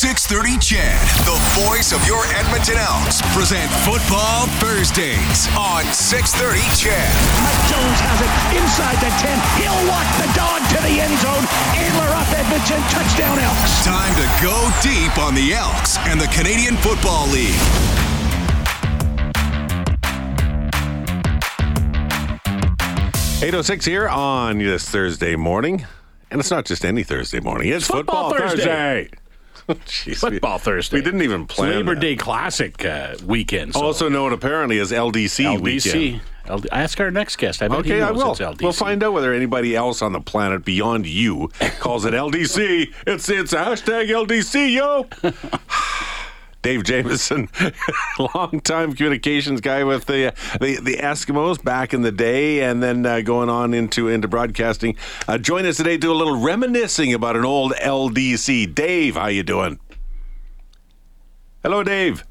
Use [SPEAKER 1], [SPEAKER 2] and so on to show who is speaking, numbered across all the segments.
[SPEAKER 1] 630 CHED, the voice of your Edmonton Elks, present Football Thursdays on 630 CHED.
[SPEAKER 2] Mike Jones has it inside the 10. He'll walk the dog to the end zone. Adler up Edmonton. Touchdown Elks.
[SPEAKER 1] Time to go deep on the Elks and the Canadian Football League.
[SPEAKER 3] Eight oh six here on this Thursday morning, and it's not just any Thursday morning. It's
[SPEAKER 4] Football
[SPEAKER 3] Football,
[SPEAKER 4] Thursday.
[SPEAKER 3] Thursday. Jeez, we-
[SPEAKER 4] Football Thursday.
[SPEAKER 3] We didn't even
[SPEAKER 4] It's
[SPEAKER 3] plan
[SPEAKER 4] Labor
[SPEAKER 3] that.
[SPEAKER 4] Day Classic uh, weekend. So
[SPEAKER 3] Also known apparently as LDC,
[SPEAKER 4] LDC.
[SPEAKER 3] weekend.
[SPEAKER 4] LD- ask our next guest. I bet he
[SPEAKER 3] Okay, I will.
[SPEAKER 4] it's LDC.
[SPEAKER 3] We'll find out whether anybody else on the planet beyond you calls it LDC. It's it's hashtag LDC, yo. Dave Jamieson, longtime communications guy with the, the the Eskimos back in the day, and then uh, going on into into broadcasting. Uh, join us today. Do a little reminiscing about an old LDC. Dave, how you doing? Hello, Dave.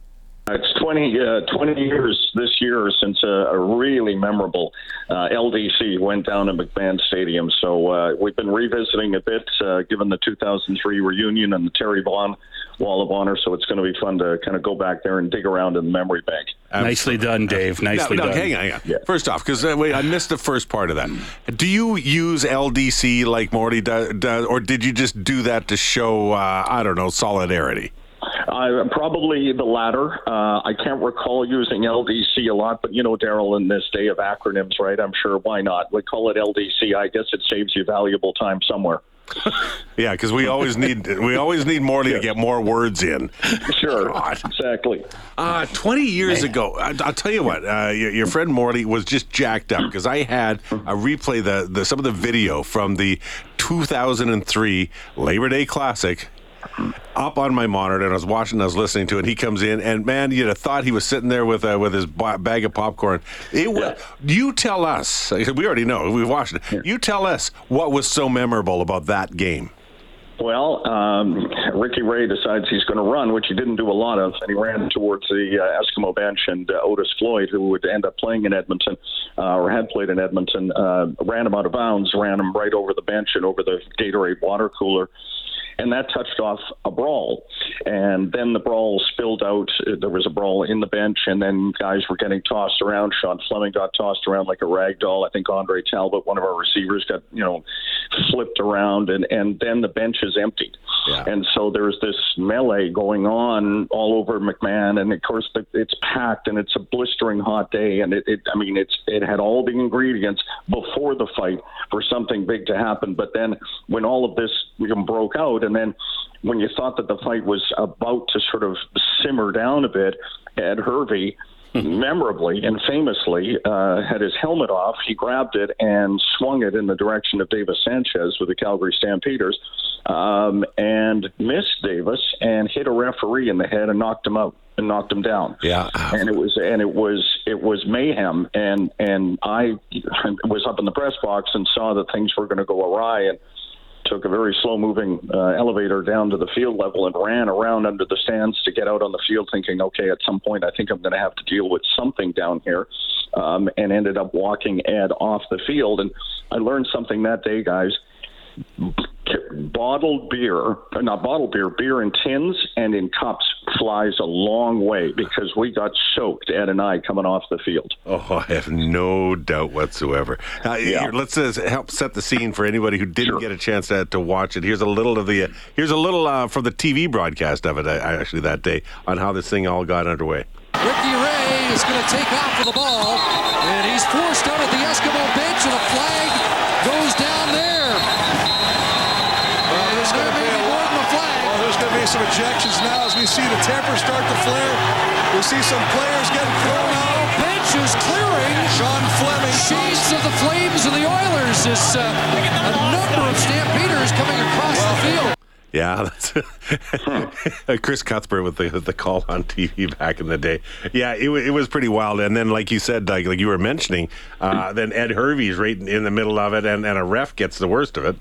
[SPEAKER 5] It's 20, uh, 20 years this year since a, a really memorable uh, LDC went down at McMahon Stadium. So uh, we've been revisiting a bit, uh, given the 2003 reunion and the Terry Vaughn Wall of Honor. So it's going to be fun to kind of go back there and dig around in the memory bank.
[SPEAKER 4] Nicely done, Dave. Nicely
[SPEAKER 3] no, no,
[SPEAKER 4] done.
[SPEAKER 3] hang on, hang on.
[SPEAKER 5] Yeah.
[SPEAKER 3] First off, because uh, wait, I missed the first part of that. Do you use LDC like Morley does, does or did you just do that to show, uh, I don't know, solidarity?
[SPEAKER 5] Uh, probably the latter. Uh, I can't recall using LDC a lot, but you know, Daryl, in this day of acronyms, right? I'm sure why not? We call it LDC. I guess it saves you valuable time somewhere.
[SPEAKER 3] Yeah, because we always need we always need Morley to get more words in.
[SPEAKER 5] Sure, exactly.
[SPEAKER 3] Uh, 20 years ago, I, I'll tell you what, uh, your, your friend Morley was just jacked up because I had a replay the, the some of the video from the 2003 Labor Day Classic up on my monitor and I was watching, I was listening to it. He comes in and man, you'd have thought he was sitting there with uh, with his bag of popcorn. It was. You tell us. We already know. We've watched it. You tell us what was so memorable about that game.
[SPEAKER 5] Well, um, Ricky Ray decides he's going to run, which he didn't do a lot of, and he ran towards the uh, Eskimo bench. And uh, Otis Floyd, who would end up playing in Edmonton uh, or had played in Edmonton, uh, ran him out of bounds, ran him right over the bench and over the Gatorade water cooler. And that touched off a brawl. And then the brawl spilled out. There was a brawl in the bench, and then guys were getting tossed around. Sean Fleming got tossed around like a rag doll. I think Andre Talbot, one of our receivers, got, you know, flipped around. And, and then the benches emptied.
[SPEAKER 3] Yeah.
[SPEAKER 5] And so there's this melee going on all over McMahon, and of course it's packed and it's a blistering hot day, and it, it I mean it's it had all the ingredients before the fight for something big to happen. But then when all of this broke out, and then when you thought that the fight was about to sort of simmer down a bit, Ed Hervey memorably and famously uh, had his helmet off. He grabbed it and swung it in the direction of Davis Sanchez with the Calgary Stampeders, um, and missed Davis and hit a referee in the head and knocked him out and knocked him down.
[SPEAKER 3] Yeah.
[SPEAKER 5] and it was and it was it was mayhem. And and I was up in the press box and saw that things were going to go awry and took a very slow moving uh, elevator down to the field level and ran around under the stands to get out on the field thinking okay at some point i think i'm going to have to deal with something down here um, and ended up walking ed off the field. And i learned something that day guys bottled beer, not bottled beer, beer in tins and in cups flies a long way because we got soaked, Ed and I, coming off the field.
[SPEAKER 3] Oh, I have no doubt whatsoever. Uh,
[SPEAKER 5] Yeah.
[SPEAKER 3] here, let's uh, help set the scene for anybody who didn't
[SPEAKER 5] Sure.
[SPEAKER 3] get a chance to, to watch it. Here's a little of the uh, here's a little uh, from the TV broadcast of it uh, actually that day on how this thing all got underway.
[SPEAKER 6] Ricky Ray is going to take off with the ball, and he's forced out at the Eskimo bench, and a flag goes down there.
[SPEAKER 7] Well, there's going to be
[SPEAKER 6] Maybe
[SPEAKER 7] a
[SPEAKER 6] more
[SPEAKER 7] lot.
[SPEAKER 6] than a flag.
[SPEAKER 7] Well, there's going to be some ejections now as we see the temper start to flare. We see some players getting thrown out.
[SPEAKER 6] Bench is clearing.
[SPEAKER 7] Sean Fleming.
[SPEAKER 6] Shades of the Flames and the Oilers. This uh, a number of Stampeders coming across the field.
[SPEAKER 3] Yeah, that's Chris Cuthbert with the the call on TV back in the day. Yeah, it, it was pretty wild. And then, like you said, like, like you were mentioning, uh, then Ed Hervey's right in, in the middle of it, and, and a ref gets the worst of it.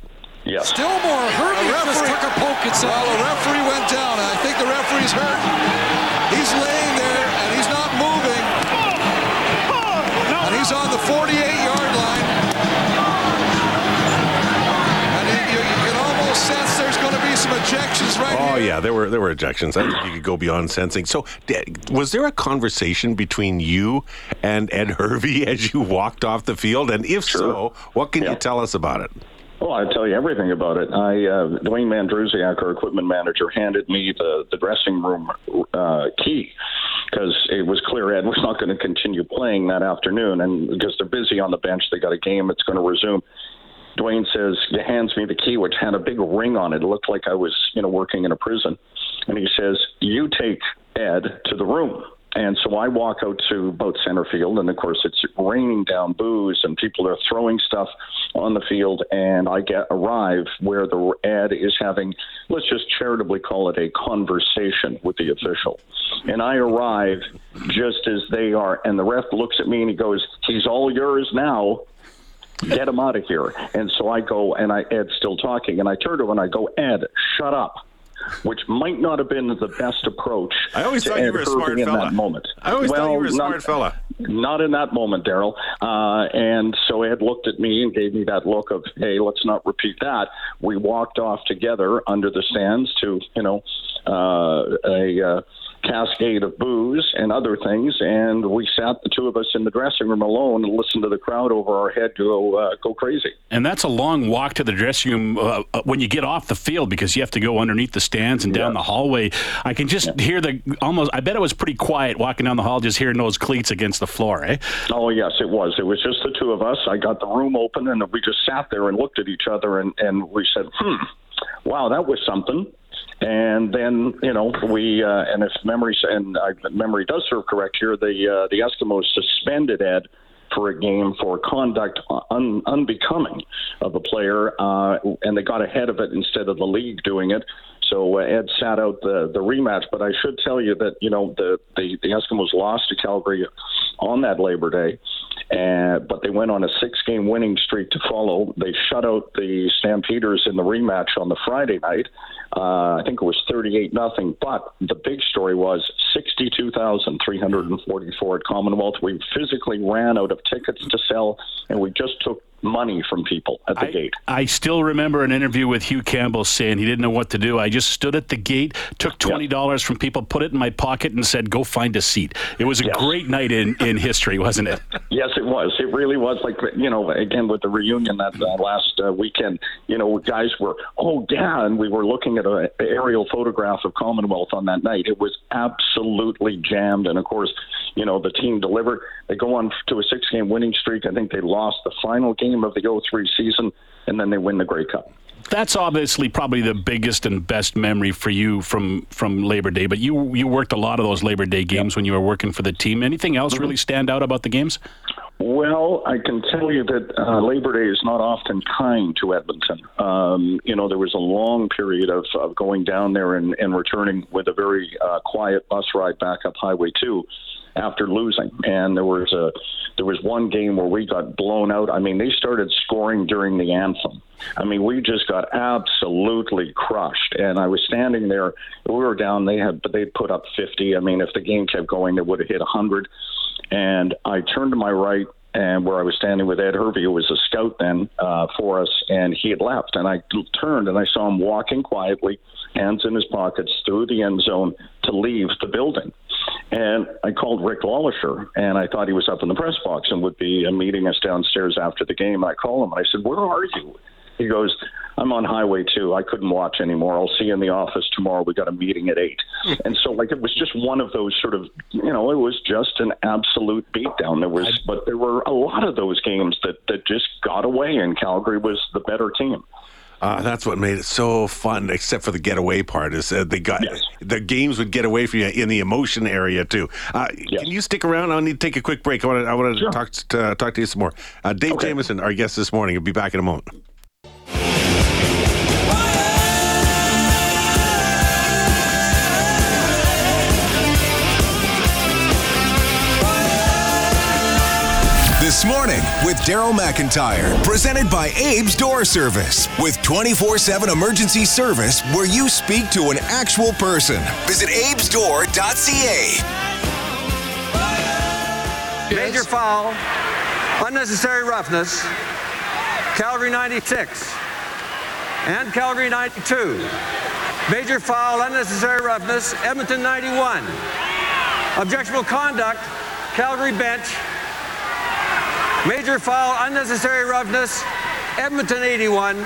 [SPEAKER 5] Yeah.
[SPEAKER 6] Still more. Hervey just
[SPEAKER 7] referee-
[SPEAKER 6] took a poke at
[SPEAKER 7] Well,
[SPEAKER 6] something.
[SPEAKER 7] a referee went down. and I think the referee's hurt. He's laying there and he's not moving. And he's on the 48-yard line. And you, you, you can almost sense there's going to be some ejections right
[SPEAKER 3] Oh,
[SPEAKER 7] here.
[SPEAKER 3] yeah, there were there were ejections. I think you could go beyond sensing. So, was there a conversation between you and Ed Hervey as you walked off the field? And if so, what can
[SPEAKER 5] Yeah.
[SPEAKER 3] you tell us about it?
[SPEAKER 5] Well, I'll tell you everything about it. I uh, Dwayne Mandrusiak, our equipment manager, handed me the, the dressing room uh, key because it was clear Ed was not going to continue playing that afternoon, and because they're busy on the bench, they got a game that's going to resume. Dwayne says he hands me the key, which had a big ring on it. It looked like I was, you know, working in a prison, and he says, "You take Ed to the room." And so I walk out to both center field, and of course it's raining down booze, and people are throwing stuff on the field. And I get arrive where the Ed is having, let's just charitably call it a conversation with the official. And I arrive just as they are, and the ref looks at me and he goes, "He's all yours now." get him out of here. And so I go, and I Ed's still talking, and I turn to him and I go, Ed, shut up. Which might not have been the best approach.
[SPEAKER 3] I always thought you were a smart fella.
[SPEAKER 5] that moment.
[SPEAKER 3] I always thought you were a smart
[SPEAKER 5] not-
[SPEAKER 3] fella.
[SPEAKER 5] Not in that moment, Daryl. Uh, and so Ed looked at me and gave me that look of, "Hey, let's not repeat that." We walked off together under the stands to, you know, uh, a uh, cascade of booze and other things, and we sat the two of us in the dressing room alone and listened to the crowd over our head go uh, go crazy.
[SPEAKER 4] And that's a long walk to the dressing room uh, uh, when you get off the field because you have to go underneath the stands and down
[SPEAKER 5] Yeah.
[SPEAKER 4] the hallway. I can just hear the almost. I bet it was pretty quiet walking down the hall, just hearing those cleats against the floor. Eh?
[SPEAKER 5] Oh yes, it was. It was just the two of us. I got the room open, and we just sat there and looked at each other, and and we said, "Hmm, wow, that was something." And then you know we uh, and if memory and uh, memory does serve correct here, the uh, the Eskimos suspended Ed for a game for conduct un, unbecoming of a player, uh, and they got ahead of it instead of the league doing it. So uh, Ed sat out the the rematch. But I should tell you that you know the the, the Eskimos lost to Calgary on that Labor Day, and but they went on a six game winning streak to follow. They shut out the Stampeders in the rematch on the Friday night. Uh, I think it was 38 nothing. But the big story was 62,344 at Commonwealth. We physically ran out of tickets to sell, and we just took money from people at the
[SPEAKER 4] I,
[SPEAKER 5] gate.
[SPEAKER 4] I still remember an interview with Hugh Campbell saying he didn't know what to do. I just stood at the gate, took twenty dollars from people, put it in my pocket, and said, "Go find a seat." It was a
[SPEAKER 5] Yes.
[SPEAKER 4] great night in, in history, wasn't it?
[SPEAKER 5] Yes, it was. It really was. Like you know, again with the reunion that uh, last uh, weekend, you know, guys were, oh yeah, and we were looking at a a aerial photograph of Commonwealth on that night. It was absolutely jammed, and of course, you know, the team delivered. They go on to a six-game winning streak. I think they lost the final game of the 03 season, and then they win the Grey Cup.
[SPEAKER 4] That's obviously probably the biggest and best memory for you from from Labor Day. But you you worked a lot of those Labor Day games when you were working for the team. Anything else
[SPEAKER 5] Mm-hmm.
[SPEAKER 4] really stand out about the games?
[SPEAKER 5] Well, I can tell you that uh, Labor Day is not often kind to Edmonton. Um, you know, there was a long period of, of going down there and, and returning with a very uh, quiet bus ride back up Highway 2 after losing. And there was a there was one game where we got blown out. I mean, they started scoring during the anthem. I mean, we just got absolutely crushed. And I was standing there. We were down. They had, they put up 50. I mean, if the game kept going, they would have hit 100 and I turned to my right and where I was standing with Ed Hervey, who was a scout then uh, for us, and he had left. And I turned and I saw him walking quietly, hands in his pockets, through the end zone to leave the building. And I called Rick LeLacheur, and I thought he was up in the press box and would be meeting us downstairs after the game. And I called him and I said, "Where are you?" He goes, I'm on Highway 2. I couldn't watch anymore. I'll see you in the office tomorrow. We got a meeting at 8. and so, like, it was just one of those sort of, you know, it was just an absolute beatdown. There was, but there were a lot of those games that, that just got away, and Calgary was the better team.
[SPEAKER 3] Uh, that's what made it so fun, except for the getaway part. Is uh, they got
[SPEAKER 5] Yes.
[SPEAKER 3] the games would get away from you in the emotion area too. Uh,
[SPEAKER 5] Yes.
[SPEAKER 3] Can you stick around? I need to take a quick break. I want to I want
[SPEAKER 5] Sure.
[SPEAKER 3] to talk to, talk to you some more. Uh, Dave
[SPEAKER 5] Okay.
[SPEAKER 3] Jamieson, our guest this morning, will be back in a moment.
[SPEAKER 1] This morning with Daryl McIntyre, presented by Abe's Door Service, with 24 7 emergency service where you speak to an actual person. Visit abesdoor.ca.
[SPEAKER 8] Major foul, unnecessary roughness, Calgary 96, and Calgary 92. Major foul, unnecessary roughness, Edmonton 91. Objectionable conduct, Calgary bench. Major foul, unnecessary roughness, Edmonton 81.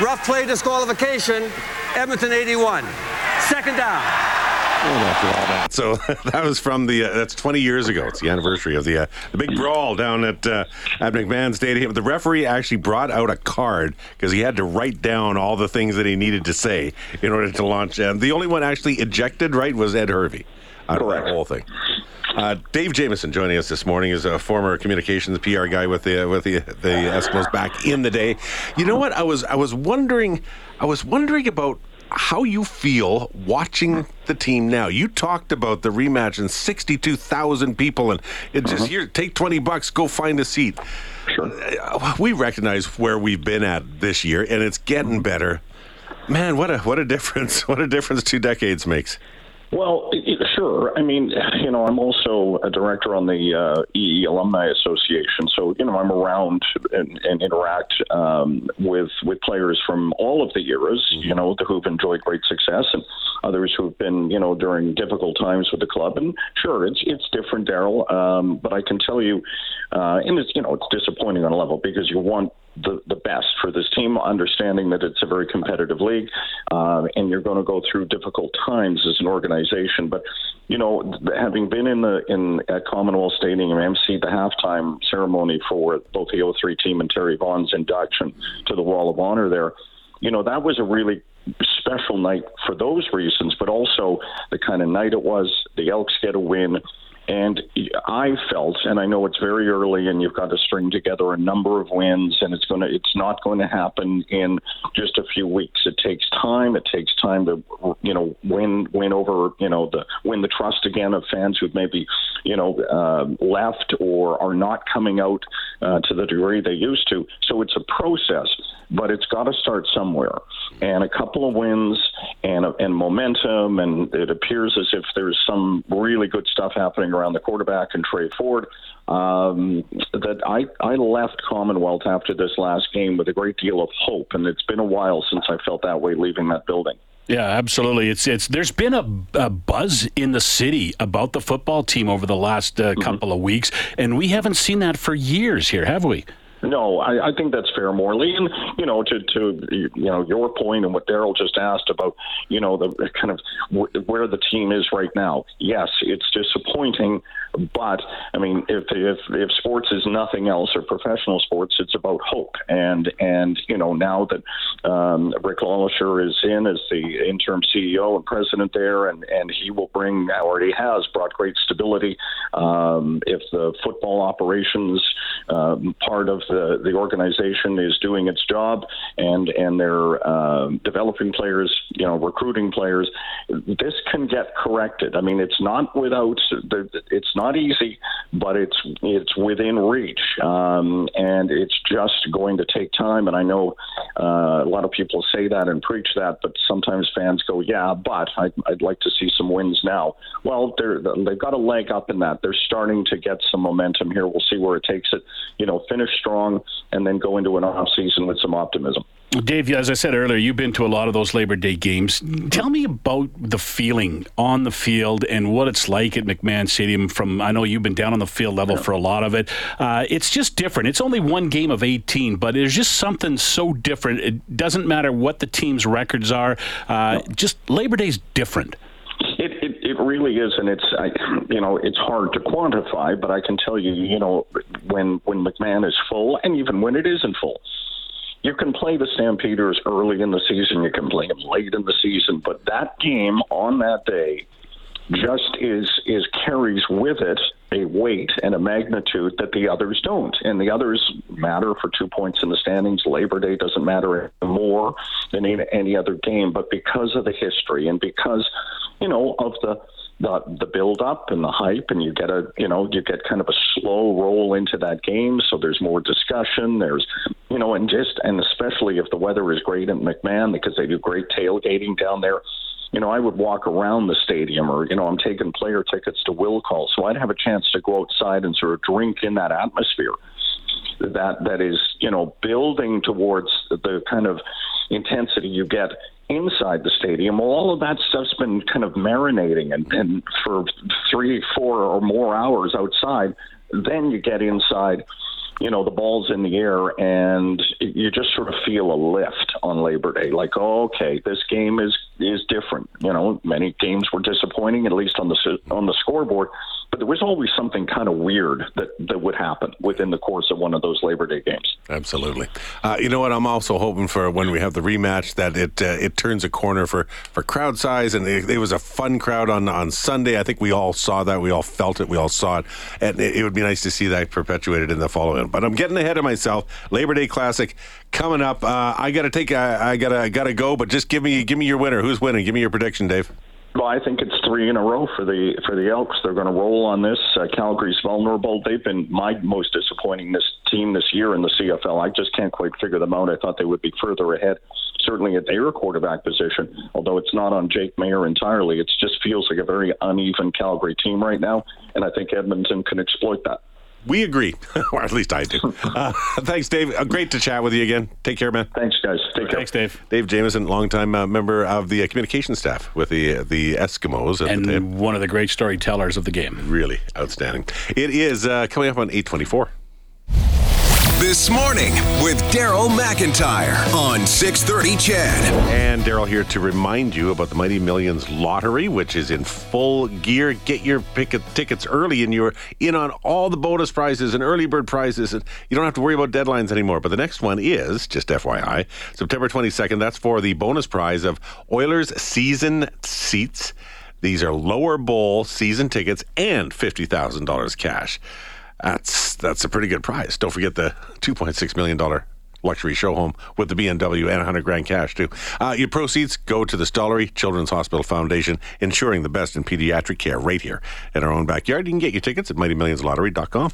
[SPEAKER 8] Rough play disqualification, Edmonton 81. Second down.
[SPEAKER 3] all that. So that was from the uh, that's 20 years ago. It's the anniversary of the uh, the big brawl down at uh, at McMahon Stadium. The referee actually brought out a card because he had to write down all the things that he needed to say in order to launch. And the only one actually ejected right was Ed Hervey out of
[SPEAKER 5] Correct.
[SPEAKER 3] that whole thing. Uh, Dave Jamieson joining us this morning is a former communications PR guy with the with the the Eskimos back in the day. You know what? I was I was wondering I was wondering about how you feel watching the team now. You talked about the rematch and sixty two thousand people, and it just here take twenty bucks, go find a seat. Uh, We recognize where we've been at this year, and it's getting better. Man, what a what a difference! What a difference two decades makes.
[SPEAKER 5] Well, it- it- sure. I mean, you know, I'm also a director on the uh, EE Alumni Association, so you know, I'm around and, and interact um, with with players from all of the eras. You know, who've enjoyed great success, and others who've been, you know, during difficult times with the club. And sure, it's it's different, Daryl. Um, but I can tell you, uh, and it's you know, it's disappointing on a level because you want the, the best for this team, understanding that it's a very competitive league, uh, and you're going to go through difficult times as an organization. But you know, having been in the in at Commonwealth Stadium, MC the halftime ceremony for both the 03 team and Terry Vaughn's induction to the Wall of Honor there, you know, that was a really special night for those reasons, but also the kind of night it was. The Elks get a win. And I felt, and I know it's very early, and you've got to string together a number of wins, and it's going to, it's not going to happen in just a few weeks. It takes time. It takes time to, you know, win, win over, you know, the win the trust again of fans who've maybe, you know, uh, left or are not coming out uh, to the degree they used to. So it's a process, but it's got to start somewhere. And a couple of wins and and momentum, and it appears as if there's some really good stuff happening around the quarterback and Tre Ford. Um, that I I left Commonwealth after this last game with a great deal of hope, and it's been a while since I felt that way leaving that building.
[SPEAKER 4] Yeah, absolutely. It's it's there's been a, a buzz in the city about the football team over the last uh, couple of weeks, and we haven't seen that for years here, have we?
[SPEAKER 5] No, I, I think that's fair, Morley. And you know, to to you know your point and what Daryl just asked about, you know, the kind of w- where the team is right now. Yes, it's disappointing, but I mean, if if if sports is nothing else or professional sports, it's about hope. And and you know, now that um, Rick LeLacheur is in as the interim CEO and president there, and and he will bring already has brought great stability. Um, if the football operations um, part of the, the organization is doing its job and and they're um developing players, you know, recruiting players, this can get corrected. I mean, it's not without it's not easy, but it's it's within reach, um, and it's just going to take time. And I know uh, a lot of people say that and preach that, but sometimes fans go, "Yeah, but I'd, I'd like to see some wins now." Well, they're they've got a leg up in that. They're starting to get some momentum here. We'll see where it takes it. You know, finish strong and then go into an off season with some optimism.
[SPEAKER 4] Dave, as I said earlier, you've been to a lot of those Labor Day games. Tell me about the feeling on the field and what it's like at McMahon Stadium. From I know you've been down on the field level for a lot of it. Uh, it's just different. It's only one game of 18, but there's just something so different. It doesn't matter what the team's records are. Uh, just Labor Day's different.
[SPEAKER 5] It, it it really is, and it's I, you know it's hard to quantify, but I can tell you, you know, when when McMahon is full, and even when it isn't full, you can play the Stampeders early in the season, you can play them late in the season, but that game on that day just is is carries with it a weight and a magnitude that the others don't. And the others matter for two points in the standings. Labor Day doesn't matter more than any, any other game, but because of the history and because, you know, of the the the build up and the hype and you get a you know you get kind of a slow roll into that game so there's more discussion there's you know and just and especially if the weather is great at McMahon because they do great tailgating down there you know, I would walk around the stadium or, you know, I'm taking player tickets to will call. So I'd have a chance to go outside and sort of drink in that atmosphere that that is, you know, building towards the kind of intensity you get inside the stadium. Well, all of that stuff's been kind of marinating and, and for three, four, or more hours outside. Then you get inside you know, the ball's in the air and you just sort of feel a lift on Labor Day. Like, oh, okay, this game is is different. You know, many games were disappointing, at least on the on the scoreboard. But there was always something kind of weird that, that would happen within the course of one of those Labor Day games.
[SPEAKER 3] Absolutely. Uh, you know what? I'm also hoping for when we have the rematch that it uh, it turns a corner for, for crowd size, and it, it, was a fun crowd on on Sunday. I think we all saw that, we all felt it, we all saw it, and it, it would be nice to see that perpetuated in the following. But I'm getting ahead of myself. Labor Day Classic coming up. Uh, I got to take. I gotta gotta go. But just give me give me your winner. Who's winning? Give me your prediction, Dave.
[SPEAKER 5] Well, I think it's three in a row for the for the Elks. They're going to roll on this. Uh, Calgary's vulnerable. They've been my most disappointing this team this year in the CFL. I just can't quite figure them out. I thought they would be further ahead, certainly at their quarterback position. Although it's not on Jake Maier entirely, it just feels like a very uneven Calgary team right now, and I think Edmonton can exploit that.
[SPEAKER 3] We agree, or at least I do. Uh, thanks, Dave. Uh, great to chat with you again. Take care, man.
[SPEAKER 5] Thanks, guys. Take care.
[SPEAKER 4] Thanks, Dave.
[SPEAKER 3] Dave Jamieson, longtime uh, member of the uh, communication staff with the uh, the Eskimos,
[SPEAKER 4] and one of the great storytellers of the game.
[SPEAKER 3] Really outstanding. It is uh, coming up on eight twenty four.
[SPEAKER 1] This morning with Daryl McIntyre on 630 CHED.
[SPEAKER 3] And Daryl here to remind you about the Mighty Millions lottery, which is in full gear. Get your tickets early and you're in on all the bonus prizes and early bird prizes. And you don't have to worry about deadlines anymore. But the next one is, just FYI, September 22nd. That's for the bonus prize of Oilers season seats. These are lower bowl season tickets and $50,000 cash. That's that's a pretty good prize. Don't forget the 2.6 million dollar luxury show home with the BMW and 100 grand cash too. Uh, your proceeds go to the Stollery Children's Hospital Foundation, ensuring the best in pediatric care right here in our own backyard. You can get your tickets at mightymillionslottery.com.